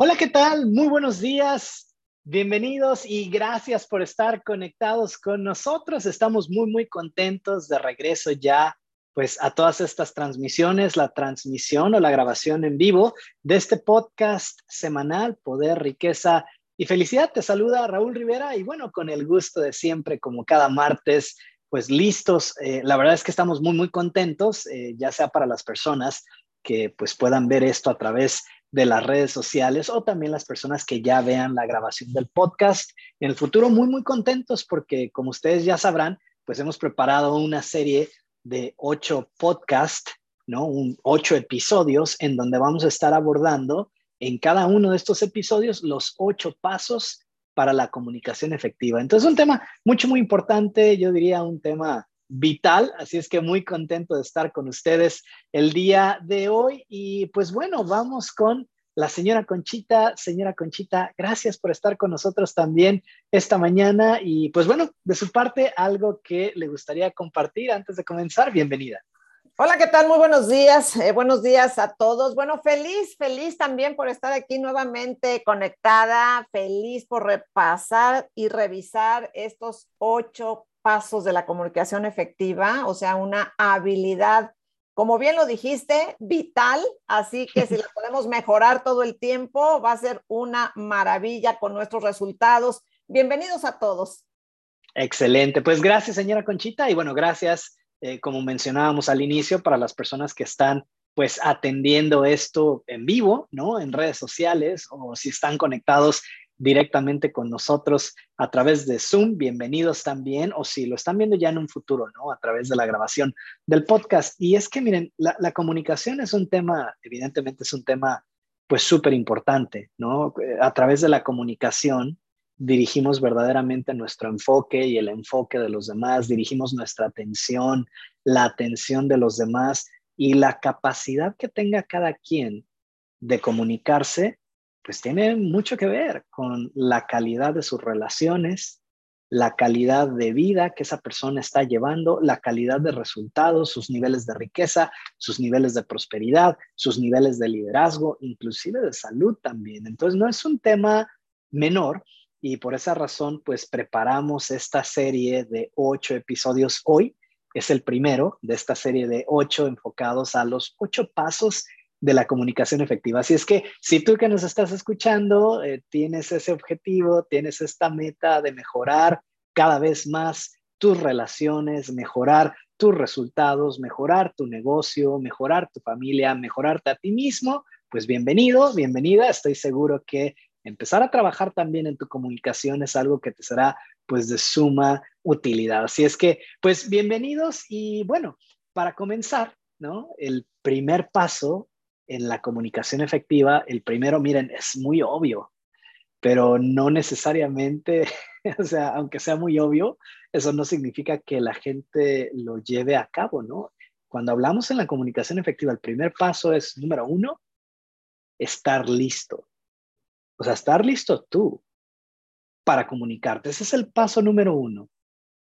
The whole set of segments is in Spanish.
Hola, ¿qué tal? Muy buenos días. Bienvenidos y gracias por estar conectados con nosotros. Estamos muy, muy contentos de regreso ya pues a todas estas transmisiones, la transmisión o la grabación en vivo de este podcast semanal, Poder, Riqueza y Felicidad. Te saluda Raúl Rivera y bueno, con el gusto de siempre, como cada martes, pues listos. Eh, la verdad es que estamos muy, muy contentos, eh, ya sea para las personas que pues puedan ver esto a través de las redes sociales o también las personas que ya vean la grabación del podcast. En el futuro muy, muy contentos porque como ustedes ya sabrán, pues hemos preparado una serie de ocho podcasts, ¿no? Ocho episodios en donde vamos a estar abordando en cada uno de estos episodios los ocho pasos para la comunicación efectiva. Entonces, un tema mucho, muy importante, yo diría un tema vital, así es que muy contento de estar con ustedes el día de hoy y pues bueno, vamos con la señora Conchita. Señora Conchita, gracias por estar con nosotros también esta mañana y pues bueno, de su parte, algo que le gustaría compartir antes de comenzar, bienvenida. Hola, ¿qué tal? Muy buenos días. Eh, buenos días a todos. Bueno, feliz, feliz también por estar aquí nuevamente conectada, feliz por repasar y revisar estos ocho pasos de la comunicación efectiva, o sea, una habilidad, como bien lo dijiste, vital, así que si la podemos mejorar todo el tiempo, va a ser una maravilla con nuestros resultados. Bienvenidos a todos. Excelente, pues gracias señora Conchita y bueno, gracias, eh, como mencionábamos al inicio, para las personas que están pues atendiendo esto en vivo, ¿no? En redes sociales o si están conectados directamente con nosotros a través de Zoom, bienvenidos también, o si lo están viendo ya en un futuro, ¿no? A través de la grabación del podcast. Y es que, miren, la, comunicación es un tema, evidentemente es un tema, pues súper importante, ¿no? A través de la comunicación dirigimos verdaderamente nuestro enfoque y el enfoque de los demás, dirigimos nuestra atención, la atención de los demás y la capacidad que tenga cada quien de comunicarse pues tiene mucho que ver con la calidad de sus relaciones, la calidad de vida que esa persona está llevando, la calidad de resultados, sus niveles de riqueza, sus niveles de prosperidad, sus niveles de liderazgo, inclusive de salud también. Entonces no es un tema menor y por esa razón pues preparamos esta serie de ocho episodios hoy. Es el primero de esta serie de ocho enfocados a los ocho pasos de la comunicación efectiva. Así es que si tú que nos estás escuchando eh, tienes ese objetivo, tienes esta meta de mejorar cada vez más tus relaciones, mejorar tus resultados, mejorar tu negocio, mejorar tu familia, mejorarte a ti mismo, pues bienvenido, bienvenida. Estoy seguro que empezar a trabajar también en tu comunicación es algo que te será pues de suma utilidad. Así es que pues bienvenidos y bueno, para comenzar, ¿no? El primer paso en la comunicación efectiva, el primero, miren, es muy obvio, pero no necesariamente, o sea, aunque sea muy obvio, eso no significa que la gente lo lleve a cabo, ¿no? Cuando hablamos en la comunicación efectiva, el primer paso es, número uno, estar listo. O sea, estar listo tú para comunicarte. Ese es el paso número uno.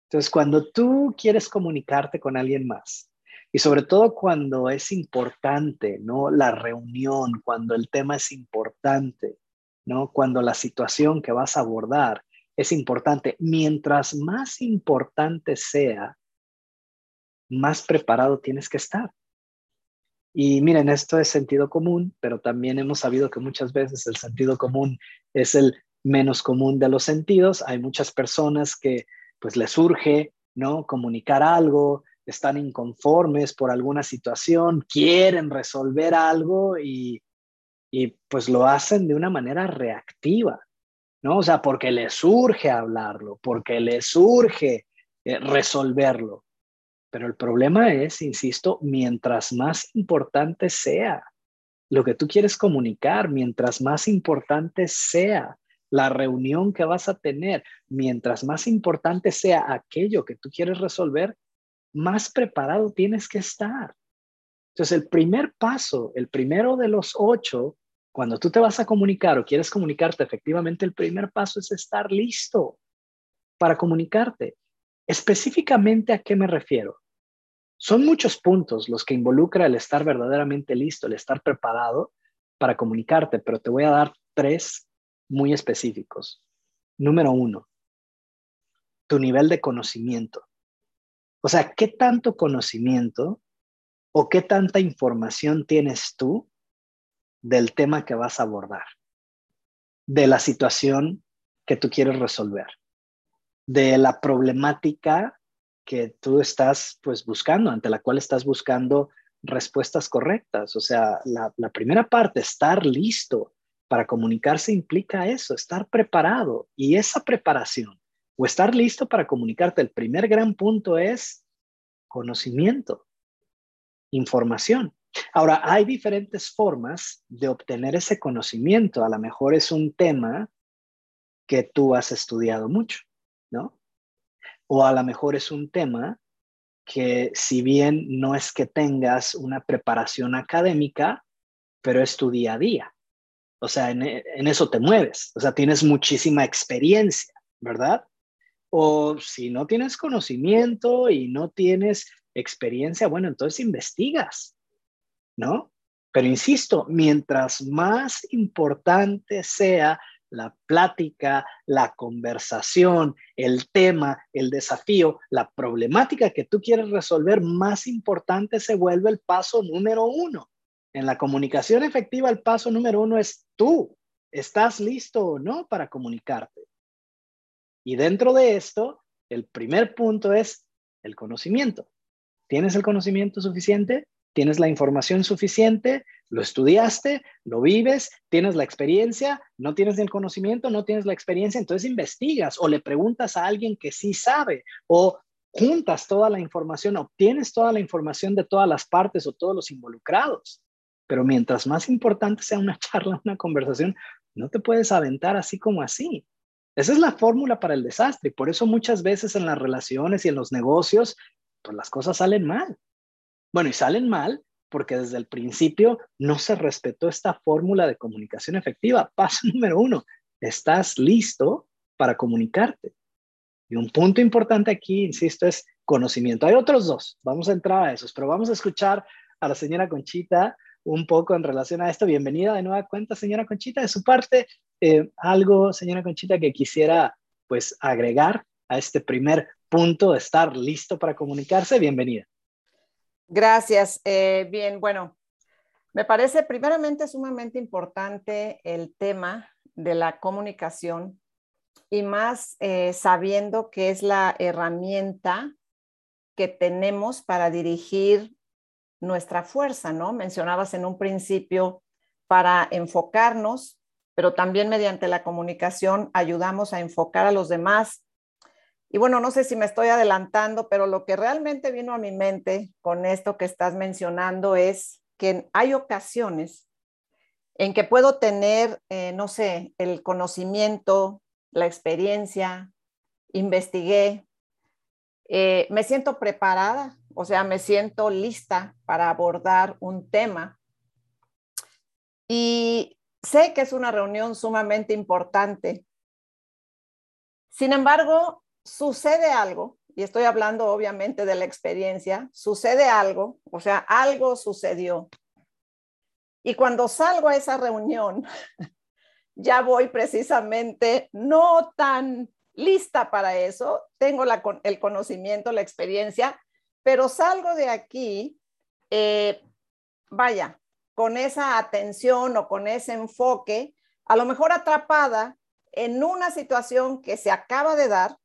Entonces, cuando tú quieres comunicarte con alguien más, y sobre todo cuando es importante, ¿no? La reunión, cuando el tema es importante, ¿no? Cuando la situación que vas a abordar es importante. Mientras más importante sea, más preparado tienes que estar. Y miren, esto es sentido común, pero también hemos sabido que muchas veces el sentido común es el menos común de los sentidos. Hay muchas personas que pues les surge, ¿no? Comunicar algo, están inconformes por alguna situación, quieren resolver algo y, pues lo hacen de una manera reactiva, ¿no? O sea, porque les surge hablarlo, porque les surge eh, resolverlo. Pero el problema es, insisto, mientras más importante sea lo que tú quieres comunicar, mientras más importante sea la reunión que vas a tener, mientras más importante sea aquello que tú quieres resolver, más preparado tienes que estar. Entonces, el primer paso, el primero de los ocho, cuando tú te vas a comunicar o quieres comunicarte, efectivamente, el primer paso es estar listo para comunicarte. Específicamente, ¿a qué me refiero? Son muchos puntos los que involucra el estar verdaderamente listo, el estar preparado para comunicarte, pero te voy a dar tres muy específicos. Número uno, tu nivel de conocimiento. O sea, ¿qué tanto conocimiento o qué tanta información tienes tú del tema que vas a abordar? De la situación que tú quieres resolver, de la problemática que tú estás pues buscando, ante la cual estás buscando respuestas correctas. O sea, la, la primera parte, estar listo para comunicarse implica eso, estar preparado. Y esa preparación o estar listo para comunicarte, el primer gran punto es conocimiento, información. Ahora, hay diferentes formas de obtener ese conocimiento. A lo mejor es un tema que tú has estudiado mucho, ¿no? O a lo mejor es un tema que si bien no es que tengas una preparación académica, pero es tu día a día. O sea, en, eso te mueves, o sea, tienes muchísima experiencia, ¿verdad? O si no tienes conocimiento y no tienes experiencia, bueno, entonces investigas, ¿no? Pero insisto, mientras más importante sea la plática, la conversación, el tema, el desafío, la problemática que tú quieres resolver, más importante se vuelve el paso número uno. En la comunicación efectiva, el paso número uno es tú. ¿Estás listo o no para comunicarte? Y dentro de esto, el primer punto es el conocimiento. ¿Tienes el conocimiento suficiente? ¿Tienes la información suficiente? lo estudiaste, lo vives, tienes la experiencia, no tienes el conocimiento, no tienes la experiencia, entonces investigas o le preguntas a alguien que sí sabe o juntas toda la información, obtienes toda la información de todas las partes o todos los involucrados. Pero mientras más importante sea una charla, una conversación, no te puedes aventar así como así. Esa es la fórmula para el desastre por eso muchas veces en las relaciones y en los negocios, pues las cosas salen mal. Bueno, y salen mal porque desde el principio no se respetó esta fórmula de comunicación efectiva. Paso número uno, estás listo para comunicarte. Y un punto importante aquí, insisto, es conocimiento. Hay otros dos, vamos a entrar a esos, pero vamos a escuchar a la señora Conchita un poco en relación a esto. Bienvenida de nueva cuenta, señora Conchita. De su parte, eh, algo, señora Conchita, que quisiera pues agregar a este primer punto de estar listo para comunicarse. Bienvenida. Gracias. Eh, bien, bueno, me parece primeramente sumamente importante el tema de la comunicación y más eh, sabiendo que es la herramienta que tenemos para dirigir nuestra fuerza, ¿no? Mencionabas en un principio para enfocarnos, pero también mediante la comunicación ayudamos a enfocar a los demás y bueno, no sé si me estoy adelantando, pero lo que realmente vino a mi mente con esto que estás mencionando es que hay ocasiones en que puedo tener, eh, no sé, el conocimiento, la experiencia, investigué, eh, me siento preparada, o sea, me siento lista para abordar un tema. Y sé que es una reunión sumamente importante. Sin embargo, sucede algo, y estoy hablando obviamente de la experiencia, sucede algo, o sea, algo sucedió. Y cuando salgo a esa reunión, ya voy precisamente no tan lista para eso, tengo el conocimiento, la experiencia, pero salgo de aquí, eh, vaya, con esa atención o con ese enfoque, a lo mejor atrapada en una situación que se acaba de dar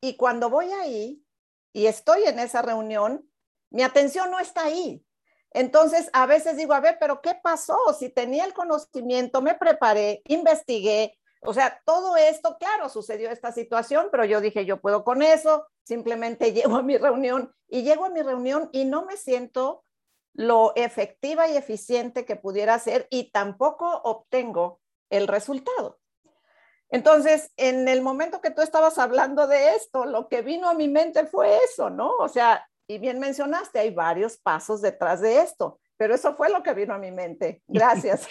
y cuando voy ahí y estoy en esa reunión, mi atención no está ahí. Entonces, a veces digo, a ver, pero ¿qué pasó? Si tenía el conocimiento, me preparé, investigué, o sea, todo esto, claro, sucedió esta situación, pero yo dije, yo puedo con eso, simplemente llego a mi reunión y llego a mi reunión y no me siento lo efectiva y eficiente que pudiera ser y tampoco obtengo el resultado. Entonces, en el momento que tú estabas hablando de esto, lo que vino a mi mente fue eso, ¿no? O sea, y bien mencionaste, hay varios pasos detrás de esto, pero eso fue lo que vino a mi mente. Gracias.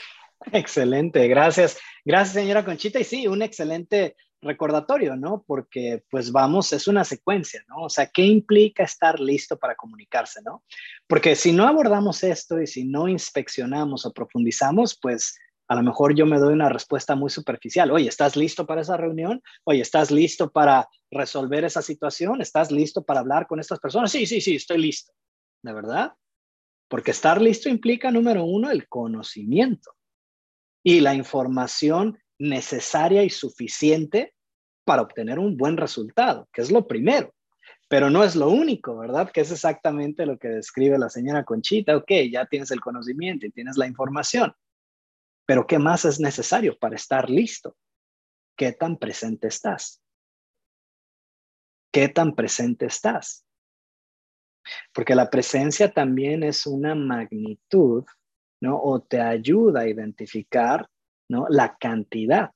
excelente, gracias. Gracias, señora Conchita. Y sí, un excelente recordatorio, ¿no? Porque pues vamos, es una secuencia, ¿no? O sea, ¿qué implica estar listo para comunicarse, ¿no? Porque si no abordamos esto y si no inspeccionamos o profundizamos, pues A lo mejor yo me doy una respuesta muy superficial. Oye, ¿estás listo para esa reunión? Oye, ¿estás listo para resolver esa situación? ¿Estás listo para hablar con estas personas? Sí, sí, sí, estoy listo. ¿De verdad? Porque estar listo implica, número uno, el conocimiento y la información necesaria y suficiente para obtener un buen resultado, que es lo primero. Pero no es lo único, ¿verdad? Que es exactamente lo que describe la señora Conchita. Ok, ya tienes el conocimiento y tienes la información. Pero ¿qué más es necesario para estar listo? ¿Qué tan presente estás? ¿Qué tan presente estás? Porque la presencia también es una magnitud, ¿no? O te ayuda a identificar, La cantidad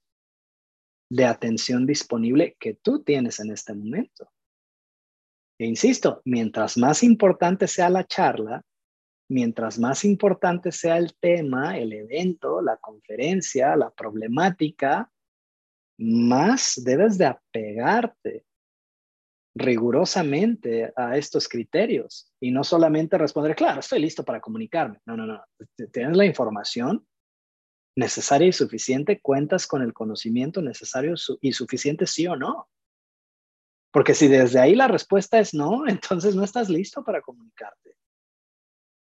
de atención disponible que tú tienes en este momento. E insisto, mientras más importante sea la charla, mientras más importante sea el tema, el evento, la conferencia, la problemática, más debes de apegarte rigurosamente a estos criterios y no solamente responder, claro, estoy listo para comunicarme. No, no, no. Tienes la información necesaria y suficiente, cuentas con el conocimiento necesario y suficiente, sí o no. Porque si desde ahí la respuesta es no, entonces no estás listo para comunicarte.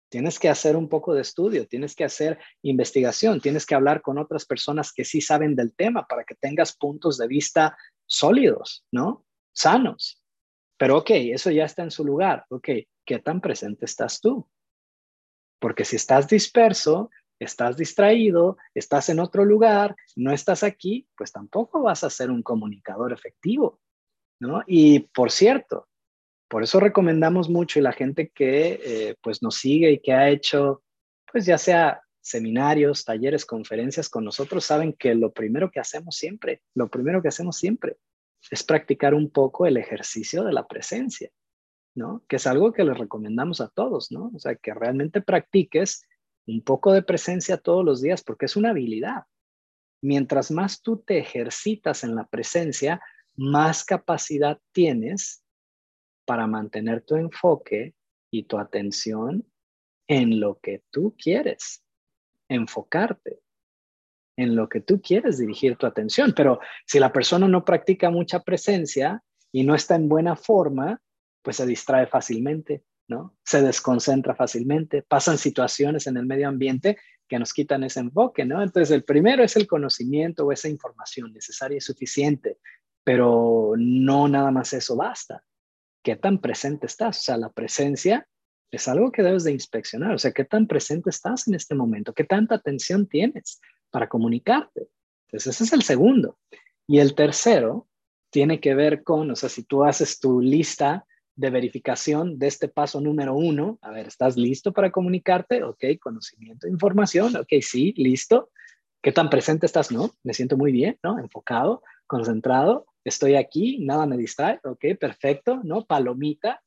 Tienes que hacer un poco de estudio, tienes que hacer investigación, tienes que hablar con otras personas que sí saben del tema para que tengas puntos de vista sólidos, ¿no? Sanos. Pero ok, eso ya está en su lugar. Ok, ¿qué tan presente estás tú? Porque si estás disperso, estás distraído, estás en otro lugar, no estás aquí, pues tampoco vas a ser un comunicador efectivo, ¿no? Y por cierto, por eso recomendamos mucho y la gente que eh, pues nos sigue y que ha hecho, pues ya sea seminarios, talleres, conferencias con nosotros, saben que lo primero que hacemos siempre, lo primero que hacemos siempre es practicar un poco el ejercicio de la presencia, ¿no? Que es algo que les recomendamos a todos, ¿no? O sea, que realmente practiques un poco de presencia todos los días porque es una habilidad. Mientras más tú te ejercitas en la presencia, más capacidad tienes para mantener tu enfoque y tu atención en lo que tú quieres, enfocarte en lo que tú quieres dirigir tu atención. Pero si la persona no practica mucha presencia y no está en buena forma, pues se distrae fácilmente, Se desconcentra fácilmente, pasan situaciones en el medio ambiente que nos quitan ese enfoque, ¿no? Entonces, el primero es el conocimiento o esa información necesaria y suficiente, pero no nada más eso basta. ¿Qué tan presente estás? O sea, la presencia es algo que debes de inspeccionar, o sea, ¿qué tan presente estás en este momento? ¿Qué tanta atención tienes para comunicarte? Entonces, ese es el segundo. Y el tercero tiene que ver con, o sea, si tú haces tu lista de verificación de este paso número uno. A ver, ¿estás listo para comunicarte? Ok, conocimiento, información. Ok, sí, listo. ¿Qué tan presente estás? No, me siento muy bien, ¿no? Enfocado, concentrado. Estoy aquí, nada me distrae. Ok, perfecto, ¿no? Palomita.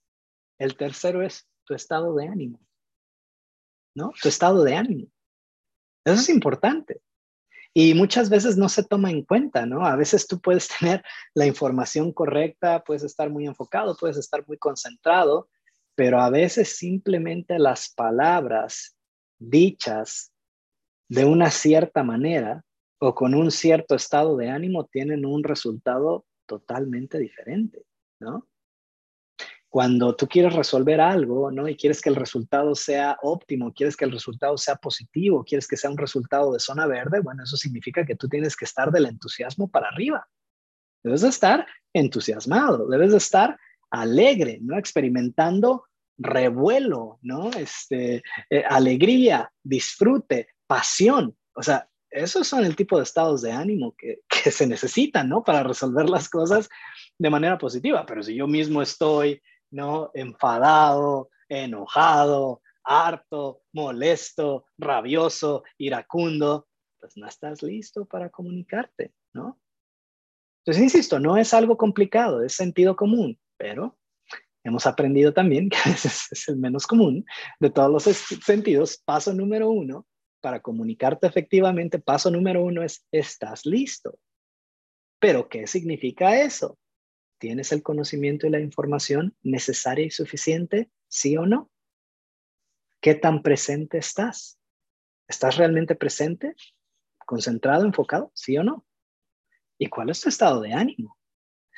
El tercero es tu estado de ánimo, ¿no? Tu estado de ánimo. Eso es importante. Y muchas veces no se toma en cuenta, ¿no? A veces tú puedes tener la información correcta, puedes estar muy enfocado, puedes estar muy concentrado, pero a veces simplemente las palabras dichas de una cierta manera o con un cierto estado de ánimo tienen un resultado totalmente diferente, ¿no? Cuando tú quieres resolver algo, ¿no? Y quieres que el resultado sea óptimo, quieres que el resultado sea positivo, quieres que sea un resultado de zona verde, bueno, eso significa que tú tienes que estar del entusiasmo para arriba. Debes de estar entusiasmado, debes de estar alegre, ¿no? Experimentando revuelo, ¿no? Este, eh, alegría, disfrute, pasión. O sea, esos son el tipo de estados de ánimo que, que se necesitan, ¿no? Para resolver las cosas de manera positiva. Pero si yo mismo estoy ¿no? Enfadado, enojado, harto, molesto, rabioso, iracundo, pues no estás listo para comunicarte, ¿no? Entonces, insisto, no es algo complicado, es sentido común, pero hemos aprendido también que a veces es el menos común de todos los sentidos. Paso número uno, para comunicarte efectivamente, paso número uno es, estás listo. Pero, ¿qué significa eso? ¿Tienes el conocimiento y la información necesaria y suficiente? ¿Sí o no? ¿Qué tan presente estás? ¿Estás realmente presente? ¿Concentrado, enfocado? ¿Sí o no? ¿Y cuál es tu estado de ánimo?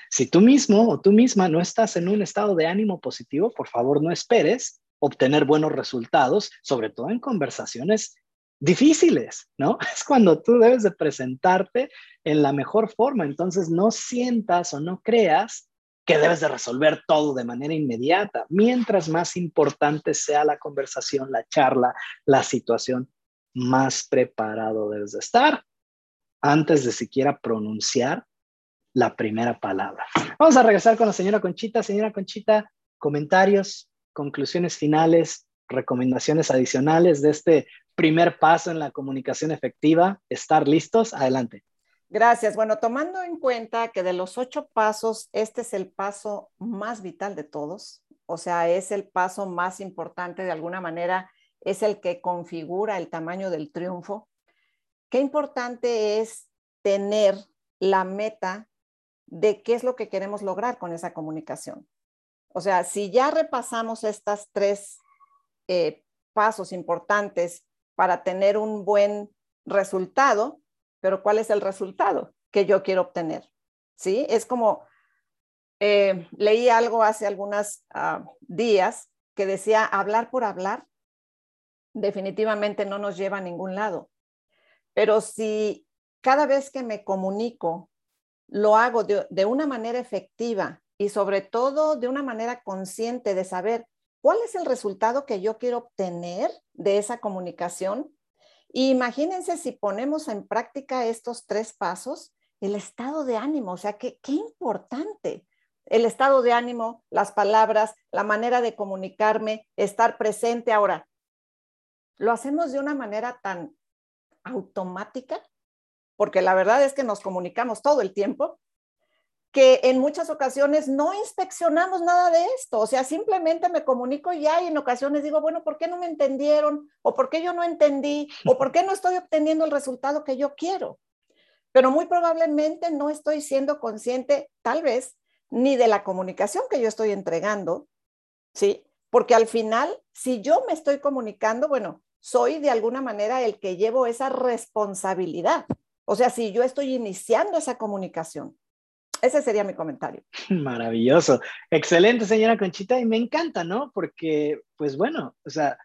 Si tú mismo o tú misma no estás en un estado de ánimo positivo, por favor no esperes obtener buenos resultados, sobre todo en conversaciones difíciles, ¿no? Es cuando tú debes de presentarte en la mejor forma. Entonces no sientas o no creas que debes de resolver todo de manera inmediata. Mientras más importante sea la conversación, la charla, la situación, más preparado debes de estar antes de siquiera pronunciar la primera palabra. Vamos a regresar con la señora Conchita. Señora Conchita, comentarios, conclusiones finales, recomendaciones adicionales de este primer paso en la comunicación efectiva. ¿Estar listos? Adelante. Gracias. Bueno, tomando en cuenta que de los ocho pasos, este es el paso más vital de todos, o sea, es el paso más importante de alguna manera, es el que configura el tamaño del triunfo. Qué importante es tener la meta de qué es lo que queremos lograr con esa comunicación. O sea, si ya repasamos estas tres eh, pasos importantes para tener un buen resultado, pero ¿cuál es el resultado que yo quiero obtener? ¿Sí? Es como, eh, leí algo hace algunos ah, días que decía, hablar por hablar definitivamente no nos lleva a ningún lado. Pero si cada vez que me comunico lo hago de, una manera efectiva y sobre todo de una manera consciente de saber cuál es el resultado que yo quiero obtener de esa comunicación. imagínense si ponemos en práctica estos tres pasos, el estado de ánimo, o sea, qué, qué importante. El estado de ánimo, las palabras, la manera de comunicarme, estar presente. Ahora, lo hacemos de una manera tan automática porque la verdad es que nos comunicamos todo el tiempo, que en muchas ocasiones no inspeccionamos nada de esto, o sea, simplemente me comunico ya y en ocasiones digo, bueno, ¿por qué no me entendieron? ¿O por qué yo no entendí? ¿O por qué no estoy obteniendo el resultado que yo quiero? Pero muy probablemente no estoy siendo consciente, tal vez, ni de la comunicación que yo estoy entregando, ¿sí? Porque al final, si yo me estoy comunicando, bueno, soy de alguna manera el que llevo esa responsabilidad. O sea, si yo estoy iniciando esa comunicación. Ese sería mi comentario. Maravilloso. Excelente, señora Conchita. Y me encanta, ¿no? Porque, pues bueno, o sea,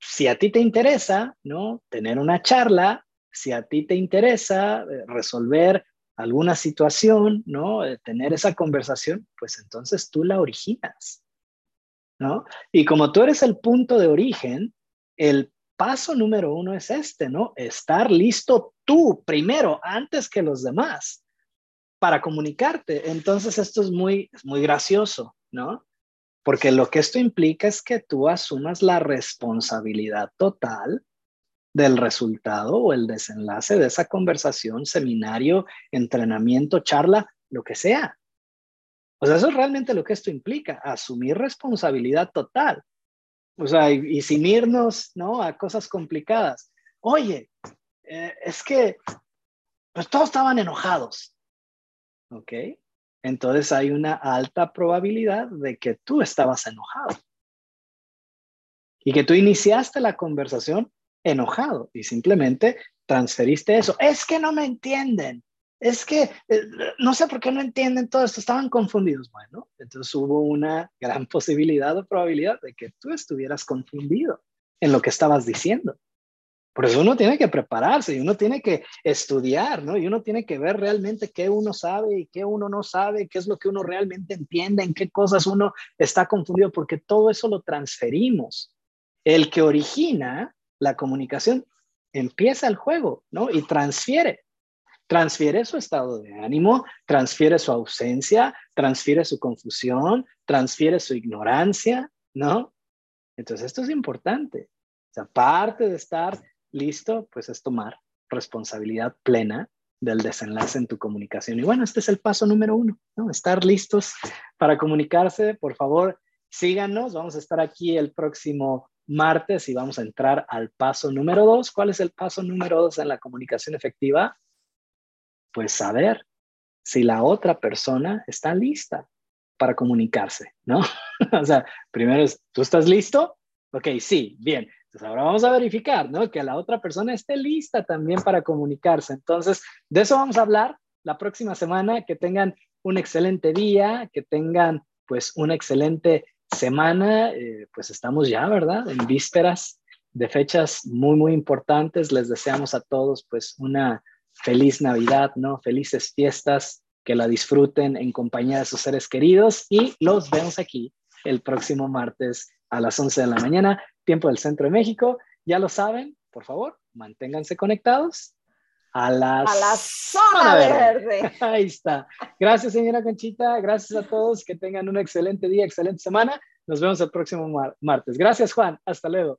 si a ti te interesa, ¿no? Tener una charla, si a ti te interesa eh, resolver alguna situación, ¿no? Eh, tener esa conversación, pues entonces tú la originas, ¿no? Y como tú eres el punto de origen, el paso número uno es este, ¿no? Estar listo tú primero, antes que los demás, para comunicarte. Entonces, esto es muy, muy gracioso, ¿no? Porque lo que esto implica es que tú asumas la responsabilidad total del resultado o el desenlace de esa conversación, seminario, entrenamiento, charla, lo que sea. O sea, eso es realmente lo que esto implica, asumir responsabilidad total. O sea, y, sin irnos, ¿no? A cosas complicadas. Oye, eh, es que, pues todos estaban enojados. ¿Ok? Entonces hay una alta probabilidad de que tú estabas enojado. Y que tú iniciaste la conversación enojado y simplemente transferiste eso. Es que no me entienden es que eh, no sé por qué no entienden todo esto, estaban confundidos. Bueno, entonces hubo una gran posibilidad o probabilidad de que tú estuvieras confundido en lo que estabas diciendo. Por eso uno tiene que prepararse y uno tiene que estudiar, ¿no? Y uno tiene que ver realmente qué uno sabe y qué uno no sabe, qué es lo que uno realmente entiende, en qué cosas uno está confundido, porque todo eso lo transferimos. El que origina la comunicación empieza el juego, ¿no? Y transfiere transfiere su estado de ánimo, transfiere su ausencia, transfiere su confusión, transfiere su ignorancia, ¿no? Entonces esto es importante. O sea, parte de estar listo, pues es tomar responsabilidad plena del desenlace en tu comunicación. Y bueno, este es el paso número uno, ¿no? Estar listos para comunicarse. Por favor, síganos. Vamos a estar aquí el próximo martes y vamos a entrar al paso número dos. ¿Cuál es el paso número dos en la comunicación efectiva? pues saber si la otra persona está lista para comunicarse, ¿no? o sea, primero es, ¿tú estás listo? Ok, sí, bien. Entonces ahora vamos a verificar, ¿no? Que la otra persona esté lista también para comunicarse. Entonces, de eso vamos a hablar la próxima semana. Que tengan un excelente día, que tengan pues una excelente semana. Eh, pues estamos ya, ¿verdad? En vísperas de fechas muy, muy importantes. Les deseamos a todos pues una feliz Navidad, ¿no? Felices fiestas, que la disfruten en compañía de sus seres queridos y los vemos aquí el próximo martes a las 11 de la mañana, tiempo del centro de México. Ya lo saben, por favor, manténganse conectados a, las a la zona, verde. Ahí está. Gracias, señora Conchita. Gracias a todos. Que tengan un excelente día, excelente semana. Nos vemos el próximo martes. Gracias, Juan. Hasta luego.